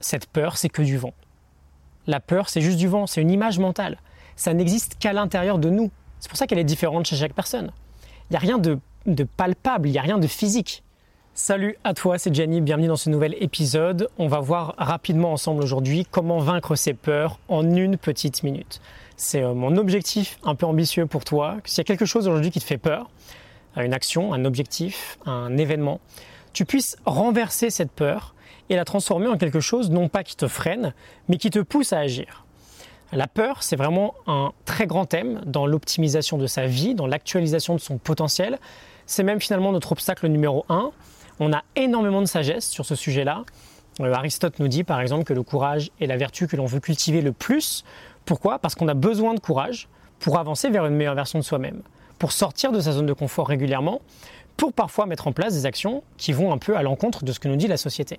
cette peur, c'est que du vent. La peur, c'est juste du vent, c'est une image mentale. Ça n'existe qu'à l'intérieur de nous. C'est pour ça qu'elle est différente chez chaque personne. Il n'y a rien de, palpable, il n'y a rien de physique. Salut à toi, c'est Jenny, bienvenue dans ce nouvel épisode. On va voir rapidement ensemble aujourd'hui comment vaincre ses peurs en une petite minute. C'est euh, mon objectif un peu ambitieux pour toi. S'il y a quelque chose aujourd'hui qui te fait peur, euh, une action, un objectif, un événement, tu puisses renverser cette peur et la transformer en quelque chose non pas qui te freine, mais qui te pousse à agir. La peur, c'est vraiment un très grand thème dans l'optimisation de sa vie, dans l'actualisation de son potentiel. C'est même finalement notre obstacle numéro un. On a énormément de sagesse sur ce sujet-là. Euh, Aristote nous dit par exemple que le courage est la vertu que l'on veut cultiver le plus. Pourquoi? Parce qu'on a besoin de courage pour avancer vers une meilleure version de soi-même, pour sortir de sa zone de confort régulièrement, pour parfois mettre en place des actions qui vont un peu à l'encontre de ce que nous dit la société.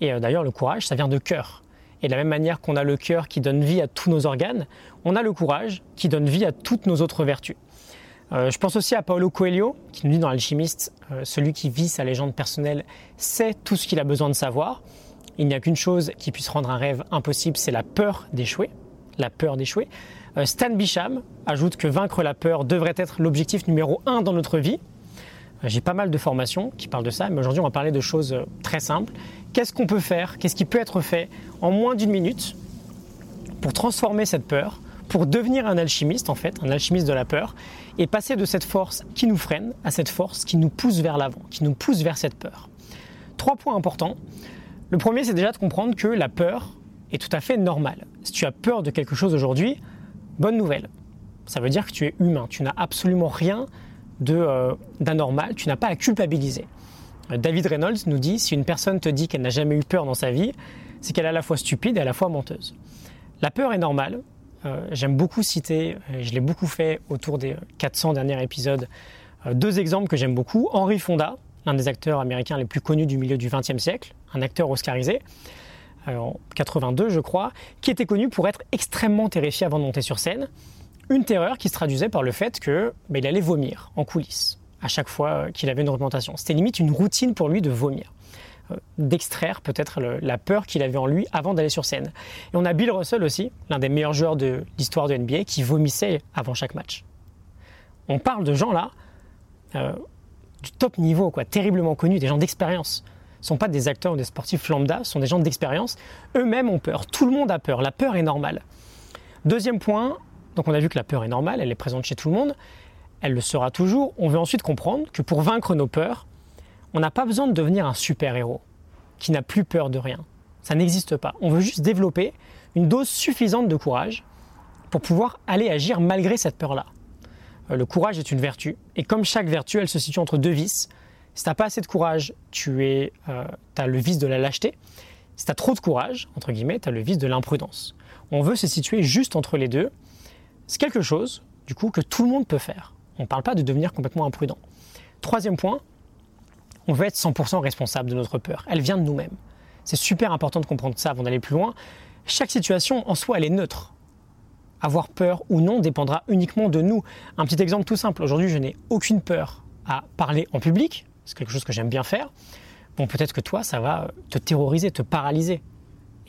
Et euh, d'ailleurs, le courage, ça vient de cœur. Et de la même manière qu'on a le cœur qui donne vie à tous nos organes, on a le courage qui donne vie à toutes nos autres vertus. Euh, je pense aussi à Paolo Coelho, qui nous dit dans L'Alchimiste, euh, celui qui vit sa légende personnelle sait tout ce qu'il a besoin de savoir. Il n'y a qu'une chose qui puisse rendre un rêve impossible, c'est la peur d'échouer. La peur d'échouer. Stan Bisham ajoute que vaincre la peur devrait être l'objectif numéro un dans notre vie. J'ai pas mal de formations qui parlent de ça, mais aujourd'hui on va parler de choses très simples qu'est-ce qu'on peut faire, qu'est-ce qui peut être fait en moins d'une minute pour transformer cette peur, pour devenir un alchimiste en fait, un alchimiste de la peur, et passer de cette force qui nous freine à cette force qui nous pousse vers l'avant, qui nous pousse vers cette peur? Trois points importants. Le premier, c'est déjà de comprendre que la peur est tout à fait normale. Si tu as peur de quelque chose aujourd'hui, bonne nouvelle. Ça veut dire que tu es humain, tu n'as absolument rien euh, d'anormal, tu n'as pas à culpabiliser. David Reynolds nous dit si une personne te dit qu'elle n'a jamais eu peur dans sa vie, c'est qu'elle est à la fois stupide et à la fois menteuse. La peur est normale. Euh, j'aime beaucoup citer, et je l'ai beaucoup fait autour des 400 derniers épisodes, euh, deux exemples que j'aime beaucoup. Henry Fonda, l'un des acteurs américains les plus connus du milieu du XXe siècle, un acteur oscarisé, euh, en 82 je crois, qui était connu pour être extrêmement terrifié avant de monter sur scène. Une terreur qui se traduisait par le fait qu'il ben, allait vomir en coulisses à chaque fois euh, qu'il avait une représentation. C'était limite une routine pour lui de vomir euh, d'extraire peut-être la peur qu'il avait en lui avant d'aller sur scène. Et on a Bill Russell aussi, l'un des meilleurs joueurs de l'histoire de NBA, qui vomissait avant chaque match. On parle de gens là, euh, du top niveau, quoi, terriblement connus, des gens d'expérience. Ce ne sont pas des acteurs ou des sportifs lambda, ce sont des gens d'expérience. Eux-mêmes ont peur, tout le monde a peur, la peur est normale. Deuxième point, donc on a vu que la peur est normale, elle est présente chez tout le monde, elle le sera toujours, on veut ensuite comprendre que pour vaincre nos peurs, on n'a pas besoin de devenir un super-héros qui n'a plus peur de rien. Ça n'existe pas. On veut juste développer une dose suffisante de courage pour pouvoir aller agir malgré cette peur-là. Euh, le courage est une vertu, et comme chaque vertu, elle se situe entre deux vices. Si tu n'as pas assez de courage, tu es, euh, as le vice de la lâcheté. Si tu as trop de courage, entre guillemets, tu as le vice de l'imprudence. On veut se situer juste entre les deux. C'est quelque chose, du coup, que tout le monde peut faire. On ne parle pas de devenir complètement imprudent. Troisième point, on veut être 100% responsable de notre peur. Elle vient de nous-mêmes. C'est super important de comprendre ça avant d'aller plus loin. Chaque situation en soi, elle est neutre. Avoir peur ou non dépendra uniquement de nous. Un petit exemple tout simple. Aujourd'hui, je n'ai aucune peur à parler en public. C'est quelque chose que j'aime bien faire. Bon, peut-être que toi, ça va te terroriser, te paralyser.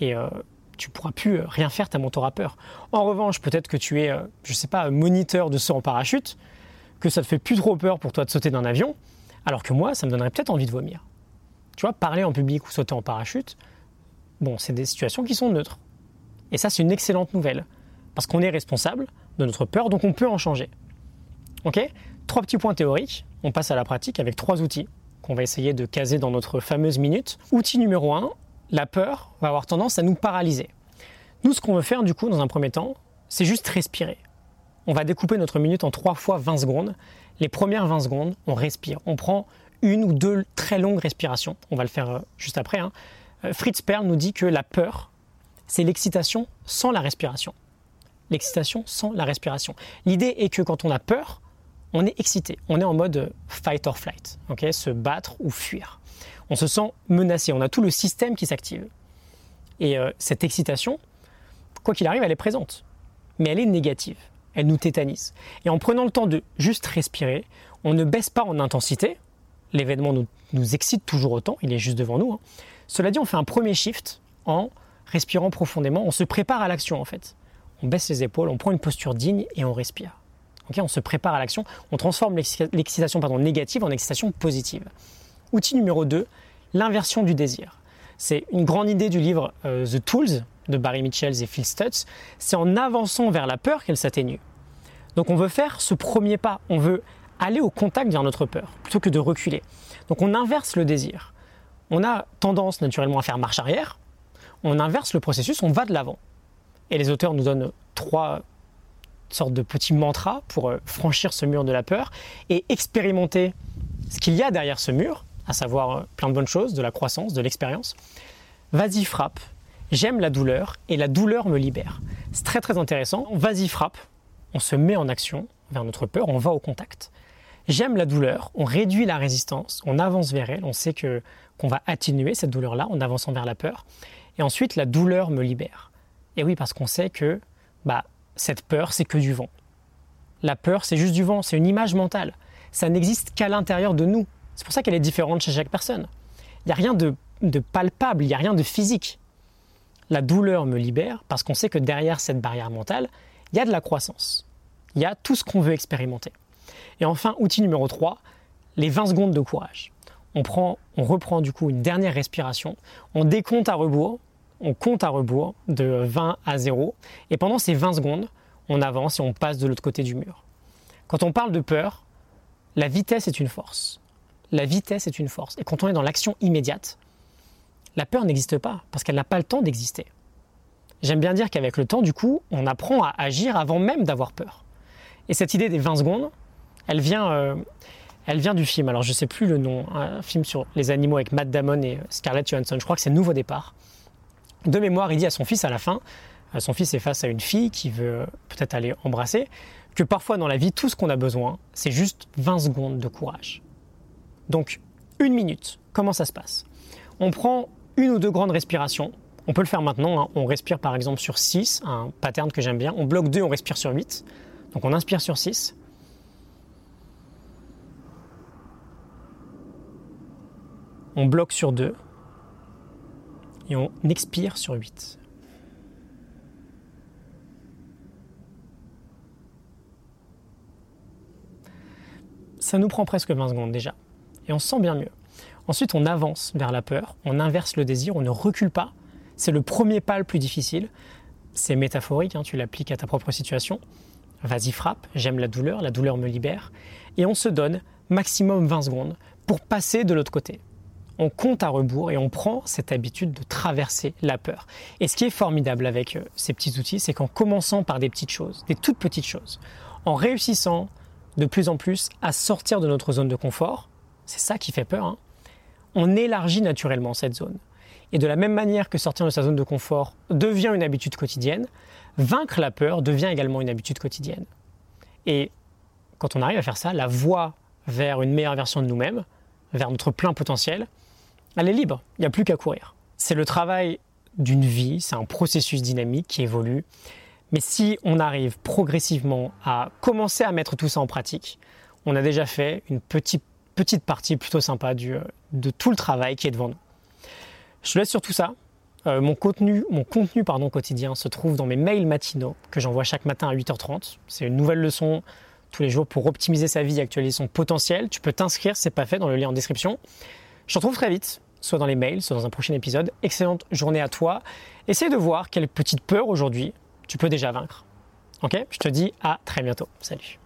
Euh, tu pourras plus rien faire, ta moto peur. En revanche, peut-être que tu es, euh, je sais pas, moniteur de saut en parachute que ça te fait plus trop peur pour toi de sauter d'un avion, alors que moi, ça me donnerait peut-être envie de vomir. Tu vois, parler en public ou sauter en parachute, bon, c'est des situations qui sont neutres. Et ça, c'est une excellente nouvelle, parce qu'on est responsable de notre peur, donc on peut en changer. Ok? Trois petits points théoriques, on passe à la pratique avec trois outils qu'on va essayer de caser dans notre fameuse minute. Outil numéro un, la peur va avoir tendance à nous paralyser. Nous, ce qu'on veut faire du coup, dans un premier temps, c'est juste respirer on va découper notre minute en trois fois 20 secondes. Les premières 20 secondes, on respire. On prend une ou deux très longues respirations. On va le faire euh, juste après. Hein. Euh, Fritz Perl nous dit que la peur, c'est l'excitation sans la respiration. L'excitation sans la respiration. L'idée est que quand on a peur, on est excité. On est en mode fight or flight. se battre ou fuir. On se sent menacé. On a tout le système qui s'active. Et euh, cette excitation, quoi qu'il arrive, elle est présente. Mais elle est négative elle nous tétanise. Et en prenant le temps de juste respirer, on ne baisse pas en intensité. L'événement nous, excite toujours autant, il est juste devant nous. Hein. Cela dit, on fait un premier shift en respirant profondément. On se prépare à l'action en fait. On baisse les épaules, on prend une posture digne et on respire. on se prépare à l'action, on transforme l'excitation négative en excitation positive. Outil numéro 2, l'inversion du désir. C'est une grande idée du livre euh, The Tools de Barry Mitchells et Phil Stutz. C'est en avançant vers la peur qu'elle s'atténue. Donc on veut faire ce premier pas, on veut aller au contact vers notre peur plutôt que de reculer. Donc on inverse le désir. On a tendance naturellement à faire marche arrière, on inverse le processus, on va de l'avant. Et les auteurs nous donnent trois sortes de petits mantras pour euh, franchir ce mur de la peur et expérimenter ce qu'il y a derrière ce mur, à savoir euh, plein de bonnes choses, de la croissance, de l'expérience. Vas-y, frappe. J'aime la douleur et la douleur me libère. C'est très très intéressant. Vas-y, frappe. On se met en action vers notre peur, on va au contact. J'aime la douleur, on réduit la résistance, on avance vers elle, on sait que qu'on va atténuer cette douleur-là en avançant vers la peur. Et ensuite, la douleur me libère. Et oui, parce qu'on sait que bah, cette peur, c'est que du vent. La peur, c'est juste du vent, c'est une image mentale. Ça n'existe qu'à l'intérieur de nous. C'est pour ça qu'elle est différente chez chaque personne. Il n'y a rien de, palpable, il n'y a rien de physique. La douleur me libère parce qu'on sait que derrière cette barrière mentale, il y a de la croissance. Il y a tout ce qu'on veut expérimenter. Et enfin, outil numéro 3, les 20 secondes de courage. On, on reprend du coup une dernière respiration, on décompte à rebours, on compte à rebours de 20 à 0, et pendant ces 20 secondes, on avance et on passe de l'autre côté du mur. Quand on parle de peur, la vitesse est une force. La vitesse est une force. Et quand on est dans l'action immédiate, la peur n'existe pas, parce qu'elle n'a pas le temps d'exister. J'aime bien dire qu'avec le temps, du coup, on apprend à agir avant même d'avoir peur. Et cette idée des 20 secondes, elle vient, euh, elle vient du film. Alors je ne sais plus le nom, un film sur les animaux avec Matt Damon et Scarlett Johansson. Je crois que c'est Nouveau départ. De mémoire, il dit à son fils à la fin, euh, son fils est face à une fille qui veut peut-être aller embrasser, que parfois dans la vie, tout ce qu'on a besoin, c'est juste 20 secondes de courage. Donc, une minute, comment ça se passe? On prend une ou deux grandes respirations. On peut le faire maintenant. Hein. On respire par exemple sur 6, un pattern que j'aime bien. On bloque 2, on respire sur 8. Donc on inspire sur 6. On bloque sur 2 et on expire sur 8. Ça nous prend presque 20 secondes déjà. Et on se sent bien mieux. Ensuite, on avance vers la peur, on inverse le désir, on ne recule pas. C'est le premier pas le plus difficile. C'est métaphorique, hein, tu l'appliques à ta propre situation. Vas-y, frappe, j'aime la douleur, la douleur me libère. Et on se donne maximum 20 secondes pour passer de l'autre côté on compte à rebours et on prend cette habitude de traverser la peur. Et ce qui est formidable avec euh, ces petits outils, c'est qu'en commençant par des petites choses, des toutes petites choses, en réussissant de plus en plus à sortir de notre zone de confort, c'est ça qui fait peur, hein, on élargit naturellement cette zone. Et de la même manière que sortir de sa zone de confort devient une habitude quotidienne, vaincre la peur devient également une habitude quotidienne. Et quand on arrive à faire ça, la voie vers une meilleure version de nous-mêmes, vers notre plein potentiel, elle est libre, il n'y a plus qu'à courir. C'est le travail d'une vie, c'est un processus dynamique qui évolue. Mais si on arrive progressivement à commencer à mettre tout ça en pratique, on a déjà fait une petite, petite partie plutôt sympa du, euh, de tout le travail qui est devant nous. Je te laisse sur tout ça. Euh, mon contenu, mon contenu pardon, quotidien se trouve dans mes mails matinaux que j'envoie chaque matin à 8h30. C'est une nouvelle leçon tous les jours pour optimiser sa vie et actualiser son potentiel. Tu peux t'inscrire, c'est pas fait, dans le lien en description. Je te retrouve très vite soit dans les mails, soit dans un prochain épisode. Excellente journée à toi. Essaye de voir quelle petite peur aujourd'hui tu peux déjà vaincre. Ok? Je te dis à très bientôt. Salut.